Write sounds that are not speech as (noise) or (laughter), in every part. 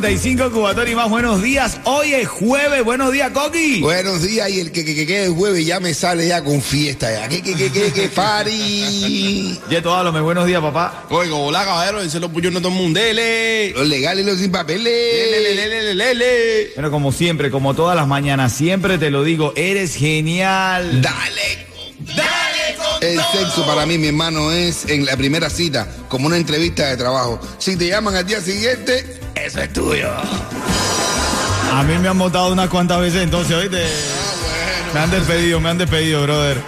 Ritmo 95, Cubatón y más. Buenos días. Hoy es jueves. Buenos días, Coqui. Buenos días y el que, que, que quede el jueves ya me sale ya con fiesta ya. ¿Qué, qué, qué, qué, qué, (laughs) party? Yeto, háblame. Buenos días, papá. Oiga, hola, caballero, dice los puños no todo el mundo. Dele. Los legales y los sin Lele, papeles. lele, lele, lele. Bueno, como siempre, como todas las mañanas, siempre te lo digo, eres genial. Dale. El sexo para mí, mi hermano, es en la primera cita, como una entrevista de trabajo. Si te llaman al día siguiente, eso es tuyo. A mí me han votado unas cuantas veces, entonces, oíste. Me han despedido, me han despedido, brother.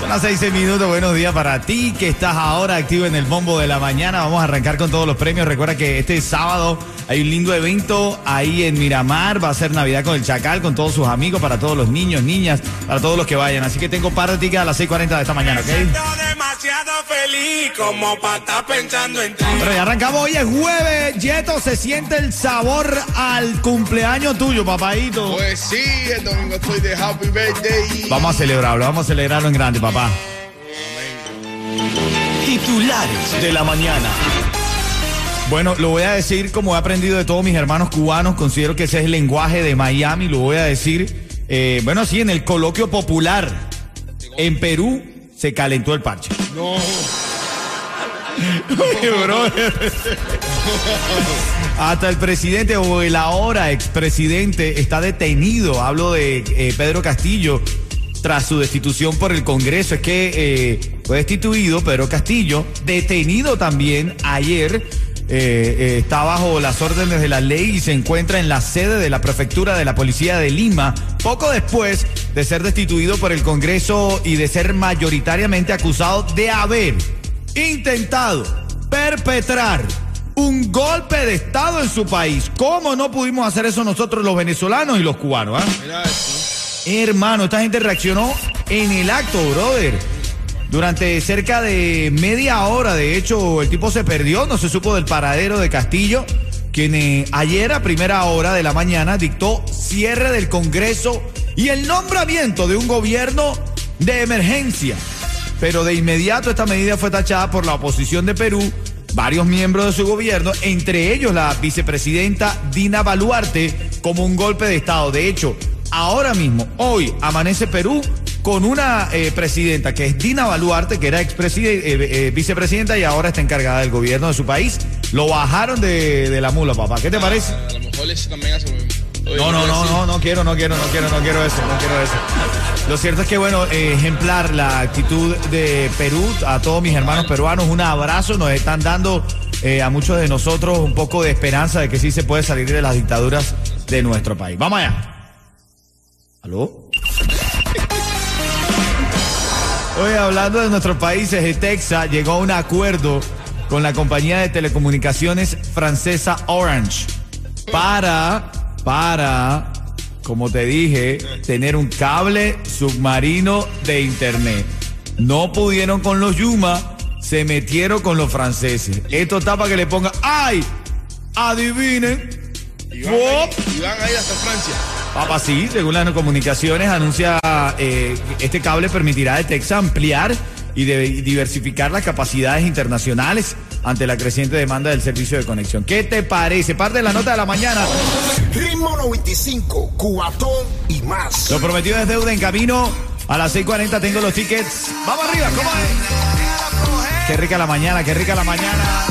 Son las 6 minutos. Buenos días para ti que estás ahora activo en el bombo de la mañana. Vamos a arrancar con todos los premios. Recuerda que este sábado hay un lindo evento ahí en Miramar. Va a ser Navidad con el Chacal, con todos sus amigos, para todos los niños, niñas, para todos los que vayan. Así que tengo par de tickets a las 6:40 de esta mañana, ¿ok? Siento demasiado feliz como para estar pensando en ti. Pero ya arrancamos. Hoy es jueves. Yeto, se siente el sabor al cumpleaños tuyo, papadito. Pues sí, el domingo estoy de Happy Birthday. Vamos a celebrarlo, vamos a celebrarlo en grande, papá. Titulares de la mañana. Bueno, lo voy a decir como he aprendido de todos mis hermanos cubanos, considero que ese es el lenguaje de Miami, lo voy a decir, eh, bueno, sí, en el coloquio popular. En Perú se calentó el parche. No. (laughs) Oye, brother. (laughs) Hasta el presidente o el ahora expresidente está detenido. Hablo de eh, Pedro Castillo tras su destitución por el Congreso. Es que eh, fue destituido Pedro Castillo, detenido también ayer. Eh, eh, está bajo las órdenes de la ley y se encuentra en la sede de la prefectura de la policía de Lima, poco después de ser destituido por el Congreso y de ser mayoritariamente acusado de haber intentado perpetrar un golpe de Estado en su país. ¿Cómo no pudimos hacer eso nosotros los venezolanos y los cubanos? ah? Hermano, esta gente reaccionó en el acto, brother. Durante cerca de media hora, de hecho, el tipo se perdió, no se supo del paradero de Castillo, quien eh, ayer a primera hora de la mañana dictó cierre del Congreso y el nombramiento de un gobierno de emergencia. Pero de inmediato esta medida fue tachada por la oposición de Perú, varios miembros de su gobierno, entre ellos la vicepresidenta Dina Baluarte, como un golpe de Estado. De hecho, ahora mismo, hoy, amanece Perú con una eh, presidenta que es Dina Baluarte, que era ex vicepresidenta y ahora está encargada del gobierno de su país. Lo bajaron de, de la mula, papá. ¿Qué te parece? A lo mejor ese también hace. No, no, no, no, no quiero, no quiero, no quiero, no quiero eso, no quiero eso. Lo cierto es que, bueno, eh, ejemplar la actitud de Perú, a todos mis hermanos peruanos, un abrazo, nos están dando eh, a muchos de nosotros un poco de esperanza de que sí se puede salir de las dictaduras de nuestro país. Vamos allá. ¿Aló? Hoy hablando de nuestros países, Texas llegó a un acuerdo con la compañía de telecomunicaciones francesa Orange para, para, como te dije, tener un cable submarino de internet. No pudieron con los Yuma, se metieron con los franceses. Esto está para que le ponga, ¡ay! Adivinen. Y van, a Wop. ir, y van a ir hasta Francia. Papá, sí, según las comunicaciones, anuncia eh, este cable permitirá a Texas ampliar y, de- diversificar las capacidades internacionales ante la creciente demanda del servicio de conexión. ¿Qué te parece? Parte de la nota de la mañana. Ritmo 95, cuatón y más. Lo prometido es deuda en camino. A las 6:40 tengo los tickets. Vamos arriba, ¿cómo es? Qué rica la mañana, qué rica la mañana.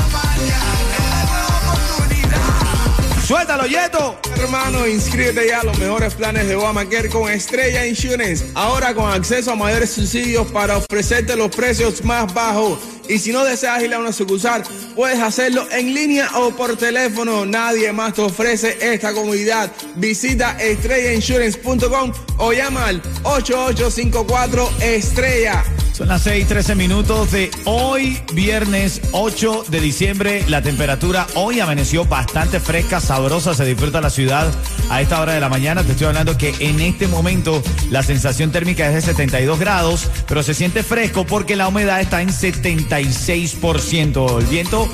Suéltalo, Yeto. Hermano, inscríbete ya a los mejores planes de Obamacare con Estrella Insurance. Ahora con acceso a mayores subsidios para ofrecerte los precios más bajos. Y si no deseas ir a una sucursal, puedes hacerlo en línea o por teléfono. Nadie más te ofrece esta comodidad. Visita estrellainsurance.com o llama al 8854 Estrella. Son las 6, 13 minutos de hoy, viernes 8 de diciembre. La temperatura hoy amaneció bastante fresca, sabrosa, se disfruta la ciudad a esta hora de la mañana. Te estoy hablando que en este momento la sensación térmica es de 72 grados, pero se siente fresco porque la humedad está en 76%. El viento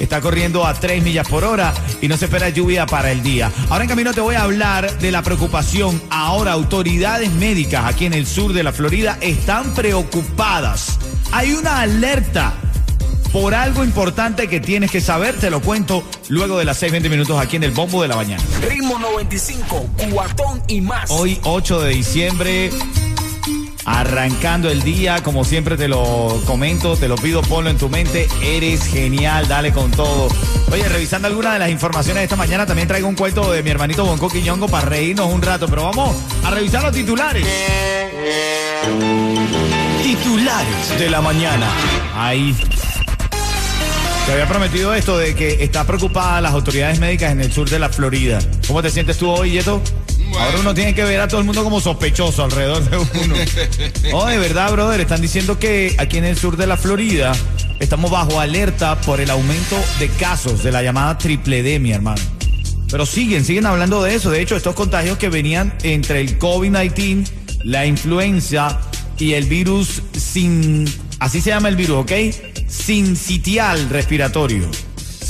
está corriendo a 3 millas por hora y no se espera lluvia para el día. Ahora en camino te voy a hablar de la preocupación. Ahora autoridades médicas aquí en el sur de la Florida están preocupadas. Hay una alerta por algo importante que tienes que saber. Te lo cuento luego de las 6, 20 minutos aquí en el Bombo de la Mañana. Ritmo 95, cuatón y más. Hoy 8 de diciembre. Arrancando el día, como siempre te lo comento, te lo pido, ponlo en tu mente. Eres genial, dale con todo. Oye, revisando algunas de las informaciones de esta mañana, también traigo un cuento de mi hermanito Bonco Quiñongo para reírnos un rato. Pero vamos a revisar los titulares. Titulares de la mañana. Ahí. Te había prometido esto de que está preocupada las autoridades médicas en el sur de la Florida. ¿Cómo te sientes tú hoy, Yeto? Ahora uno tiene que ver a todo el mundo como sospechoso alrededor de uno. (laughs) Oh, de verdad, brother. Están diciendo que aquí en el sur de la Florida estamos bajo alerta por el aumento de casos de la llamada tripledemia, hermano. Pero siguen, siguen hablando de eso. De hecho, estos contagios que venían entre el COVID-19, la influenza y el virus sin, así se llama el virus, ¿ok? Sincitial respiratorio.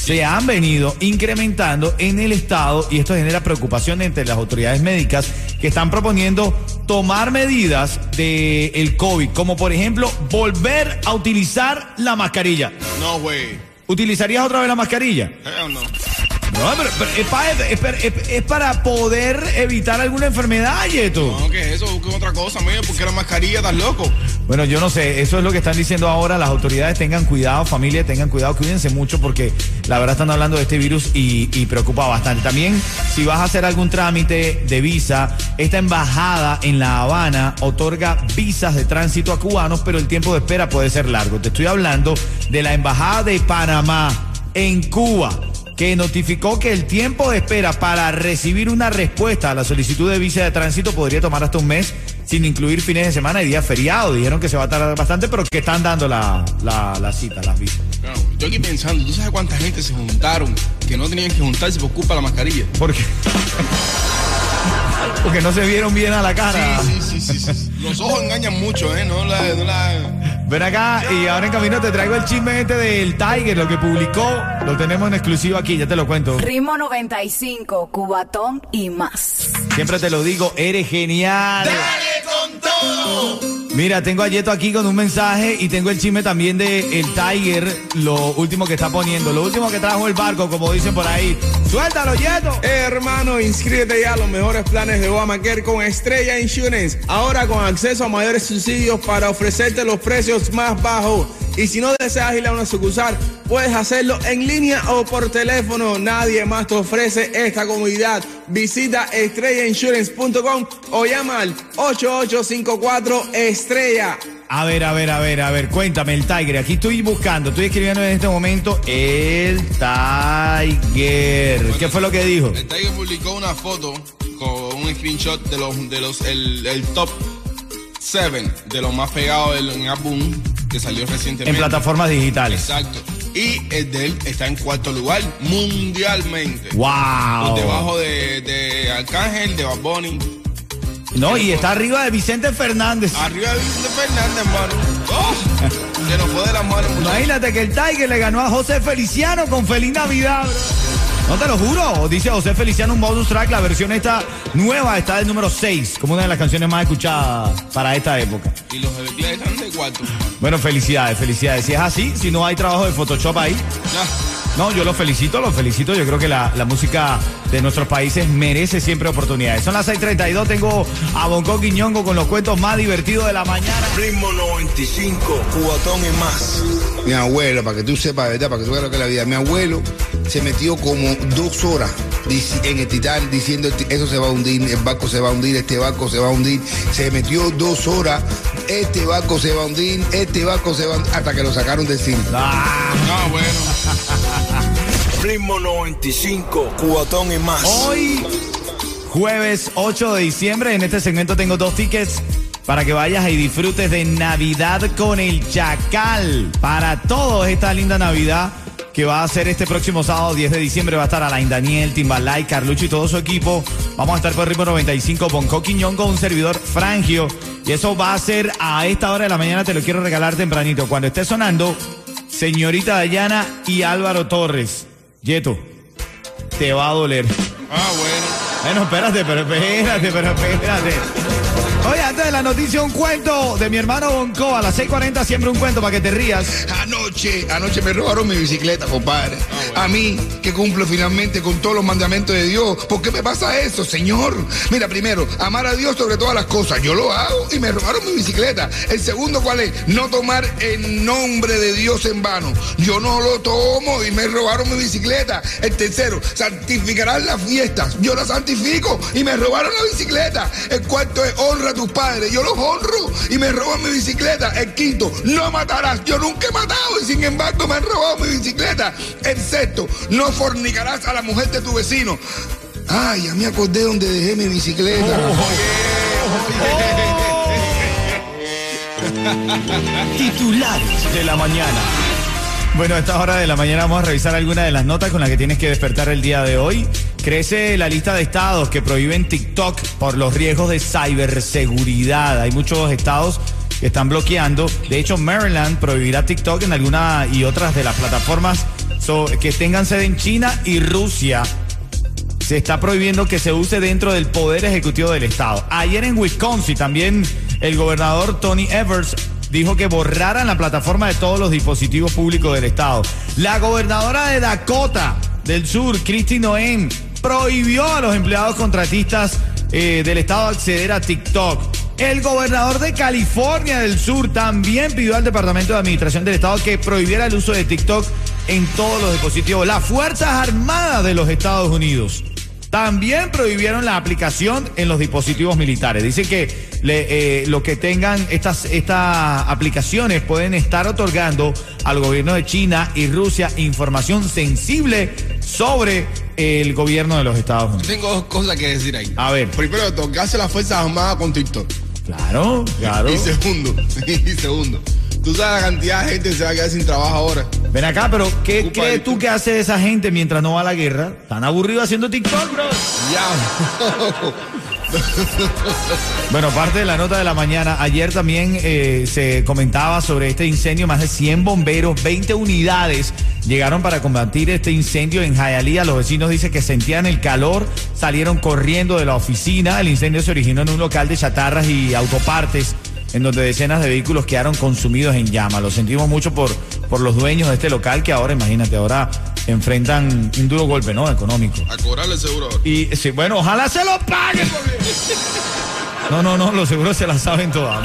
Se han venido incrementando en el estado y esto genera preocupación entre las autoridades médicas que están proponiendo tomar medidas del el COVID, como por ejemplo volver a utilizar la mascarilla. No, güey. ¿Utilizarías otra vez la mascarilla? Hell no. No, pero, pero es, para, es para- es- es para poder evitar alguna enfermedad, Yeto. No, ¿qué es eso? Busquen otra cosa, mío, porque la mascarilla, estás loco. Bueno, yo no sé, eso es lo que están diciendo ahora. Las autoridades tengan cuidado, familia, tengan cuidado, cuídense mucho porque la verdad están hablando de este virus y, y preocupa bastante. También, si vas a hacer algún trámite de visa, esta embajada en La Habana otorga visas de tránsito a cubanos, pero el tiempo de espera puede ser largo. Te estoy hablando de la embajada de Panamá en Cuba que notificó que el tiempo de espera para recibir una respuesta a la solicitud de visa de tránsito podría tomar hasta un mes sin incluir fines de semana y días feriados. Dijeron que se va a tardar bastante, pero que están dando la, la, la cita, las visas. No, yo aquí pensando, ¿tú sabes cuánta gente se juntaron que no tenían que juntarse por culpa de la mascarilla? Porque, porque no se vieron bien a la cara. Sí, sí, sí, sí, sí. Los ojos engañan mucho, ¿eh? No la... No la... Ven acá y ahora en camino te traigo el chisme este del Tiger, lo que publicó. Lo tenemos en exclusivo aquí, ya te lo cuento. Ritmo 95, Cubatón y más. Siempre te lo digo, eres genial. con todo. Mira, tengo a Yeto aquí con un mensaje y tengo el chisme también de el Tiger, lo último que está poniendo, lo último que trajo el barco, como dicen por ahí. Suéltalo, Yeto. Hermano, inscríbete ya a los mejores planes de Obamacare con Estrella Insurance. Ahora con acceso a mayores subsidios para ofrecerte los precios más bajos. Y si no deseas ir a una sucursal, puedes hacerlo en línea o por teléfono. Nadie más te ofrece esta comodidad. Visita estrellainsurance.com o llama al 8854 Estrella. A ver, a ver, a ver, a ver, cuéntame el Tiger. Aquí estoy buscando, estoy escribiendo en este momento el Tiger. ¿Qué fue lo que dijo? El Tiger publicó una foto con un screenshot de los de los el, el top 7 de los más pegados del- en álbum que salió recientemente. En plataformas digitales. Exacto. Y el de él está en cuarto lugar mundialmente. ¡Wow! Por debajo de, de Arcángel, de Bad Bunny. No, y está arriba de Vicente Fernández. Arriba de Vicente Fernández, hermano. ¡Oh! Se nos fue de las manos. Imagínate que el Tiger le ganó a José Feliciano con Feliz Navidad, bro. No te lo juro, dice José Feliciano un bonus track, la versión esta nueva está del número 6, como una de las canciones más escuchadas para esta época. Y los de están de cuarto. Bueno, felicidades, felicidades. Si es así, si no hay trabajo de Photoshop ahí, Ya. no, yo lo felicito, lo felicito. Yo creo que la, la música de nuestros países merece siempre oportunidades. Son las 6:32, tengo a Bonco Quiñongo con los cuentos más divertidos de la mañana. Ritmo 95, cuatón y más. Mi abuelo, para que tú sepas, ¿verdad? Para que tú veas lo que es la vida. Mi abuelo se metió como dos horas en el Titanic diciendo eso se va a hundir, el barco se va a hundir, este barco se va a hundir. Se metió dos horas, este barco se va a hundir, este barco se va a hundir, hasta que lo sacaron del cine. Ah, No, bueno. (laughs) Ritmo 95, cuatón y más. Hoy, jueves 8 de diciembre, en este segmento tengo dos tickets para que vayas y disfrutes de Navidad con el Chacal. Para todos esta linda Navidad que va a ser este próximo sábado 10 de diciembre. Va a estar Alain Daniel, Timbalay, Carlucho y todo su equipo. Vamos a estar por ritmo 95 con Coquiñón con un servidor Frangio. Y eso va a ser a esta hora de la mañana. Te lo quiero regalar tempranito. Cuando esté sonando, señorita Dayana y Álvaro Torres. Yeto, te va a doler. Ah, bueno. Bueno, espérate, pero espérate, pero espérate. Antes de la noticia, un cuento de mi hermano Bonco. A las 6:40 siempre un cuento para que te rías. Anoche, anoche me robaron mi bicicleta, compadre. A mí, que cumplo finalmente con todos los mandamientos de Dios. ¿Por qué me pasa eso, Señor? Mira, primero, amar a Dios sobre todas las cosas. Yo lo hago y me robaron mi bicicleta. El segundo, ¿cuál es? No tomar el nombre de Dios en vano. Yo no lo tomo y me robaron mi bicicleta. El tercero, santificarán las fiestas. Yo las santifico y me robaron la bicicleta. El cuarto es honra a tus padres. Yo los honro y me roban mi bicicleta. El quinto, no matarás. Yo nunca he matado y sin embargo me han robado mi bicicleta. El sexto, no fornicarás a la mujer de tu vecino. Ay, ya me acordé donde dejé mi bicicleta. (laughs) Titulares de la mañana. Bueno, a esta hora de la mañana vamos a revisar algunas de las notas con las que tienes que despertar el día de hoy. Crece la lista de estados que prohíben TikTok por los riesgos de ciberseguridad. Hay muchos estados que están bloqueando. De hecho, Maryland prohibirá TikTok en algunas y otras de las plataformas que tengan sede en China y Rusia. Se está prohibiendo que se use dentro del poder ejecutivo del estado. Ayer en Wisconsin también el gobernador Tony Evers dijo que borraran la plataforma de todos los dispositivos públicos del estado. La gobernadora de Dakota del Sur, Kristi Noem, prohibió a los empleados contratistas eh, del estado acceder a TikTok. El gobernador de California del Sur también pidió al Departamento de Administración del Estado que prohibiera el uso de TikTok en todos los dispositivos. Las Fuerzas Armadas de los Estados Unidos también prohibieron la aplicación en los dispositivos militares. Dicen que eh, lo que tengan estas, estas aplicaciones pueden estar otorgando al gobierno de China y Rusia información sensible sobre el gobierno de los Estados Unidos. Tengo dos cosas que decir ahí. A ver. Primero, tocarse las Fuerzas Armadas con TikTok. Claro, claro. Y segundo, (laughs) y segundo. Tú sabes la cantidad de gente que se va a quedar sin trabajo ahora. Ven acá, pero ¿qué Ocupa crees tú que hace esa gente mientras no va a la guerra? Tan aburrido haciendo TikTok, bro. Ya. (laughs) Bueno, parte de la nota de la mañana, ayer también eh, se comentaba sobre este incendio, más de 100 bomberos, 20 unidades llegaron para combatir este incendio en Hialeah. Los vecinos dicen que sentían el calor, salieron corriendo de la oficina. El incendio se originó en un local de chatarras y autopartes, en donde decenas de vehículos quedaron consumidos en llamas. Lo sentimos mucho por, por los dueños de este local que ahora, imagínate, ahora enfrentan un duro golpe, ¿no? Económico. A cobrarle seguro ahora. Y sí, bueno, ojalá se lo paguen. (laughs) No, no, no, los seguros se la saben todas.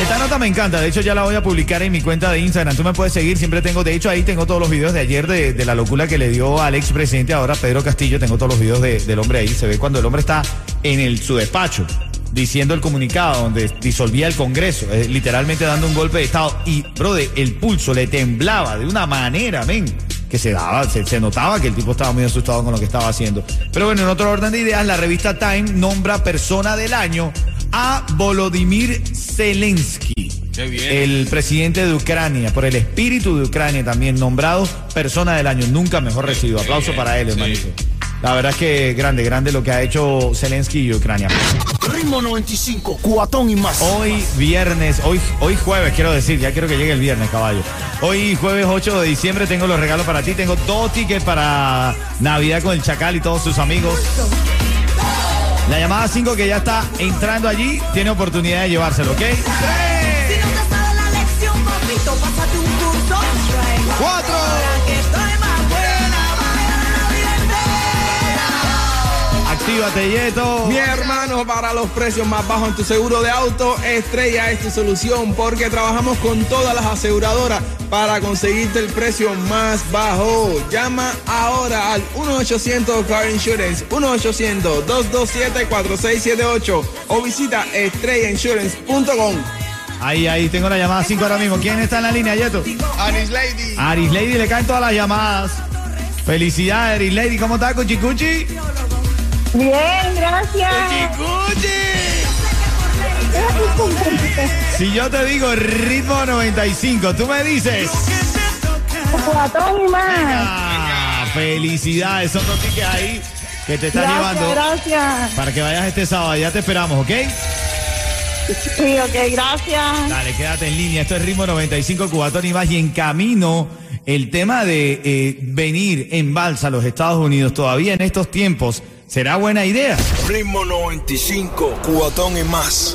Esta nota me encanta, de hecho ya la voy a publicar en mi cuenta de Instagram. Tú me puedes seguir, siempre tengo, de hecho ahí tengo todos los videos de ayer de, la locura que le dio al expresidente ahora Pedro Castillo. Tengo todos los videos de- del hombre ahí. Se ve cuando el hombre está en su despacho diciendo el comunicado donde disolvía el Congreso, eh, literalmente dando un golpe de Estado. Y, brother, el pulso le temblaba de una manera, men, que se daba, se, se notaba que el tipo estaba muy asustado con lo que estaba haciendo. Pero bueno, en otro orden de ideas, la revista Time nombra persona del año a Volodymyr Zelensky. El presidente de Ucrania, por el espíritu de Ucrania también nombrado persona del año, nunca mejor recibido. Aplauso para él, hermanito. La verdad es que grande, grande lo que ha hecho Zelensky y Ucrania. Ritmo 95, cuatón y más. Hoy viernes, hoy, hoy jueves, quiero decir, ya quiero que llegue el viernes, caballo. Hoy jueves 8 de diciembre tengo los regalos para ti. Tengo dos tickets para Navidad con el Chacal y todos sus amigos. La llamada 5 que ya está entrando allí tiene oportunidad de llevárselo, ¿ok? Si no te sabes la lección, papito, pásate un curso. ¡Cuatro! Actívate, Yeto. Mi hermano, para los precios más bajos en tu seguro de auto, Estrella es tu solución porque trabajamos con todas las aseguradoras para conseguirte el precio más bajo. Llama ahora al 1-800 Car Insurance, 1-800-227-4678 o visita estrellainsurance.com. Ahí, ahí, tengo la llamada 5 ahora mismo. ¿Quién está en la línea, Yeto? Anis Lady. Aris Lady le caen todas las llamadas. Felicidades, Aris Lady. ¿Cómo está, Cuchicuchi? Bien, gracias. (laughs) Si yo te digo ritmo 95, tú me dices. Cuatón y más. Felicidades, son dos tickets ahí que te están Gracias, llevando gracias. para que vayas este sábado. Ya te esperamos, ¿ok? Sí, ok, gracias. Dale, quédate en línea. Esto es ritmo 95 Cubatón y más. Y en camino, el tema de eh, venir en balsa a los Estados Unidos todavía en estos tiempos será buena idea. Ritmo 95, cuatón y más.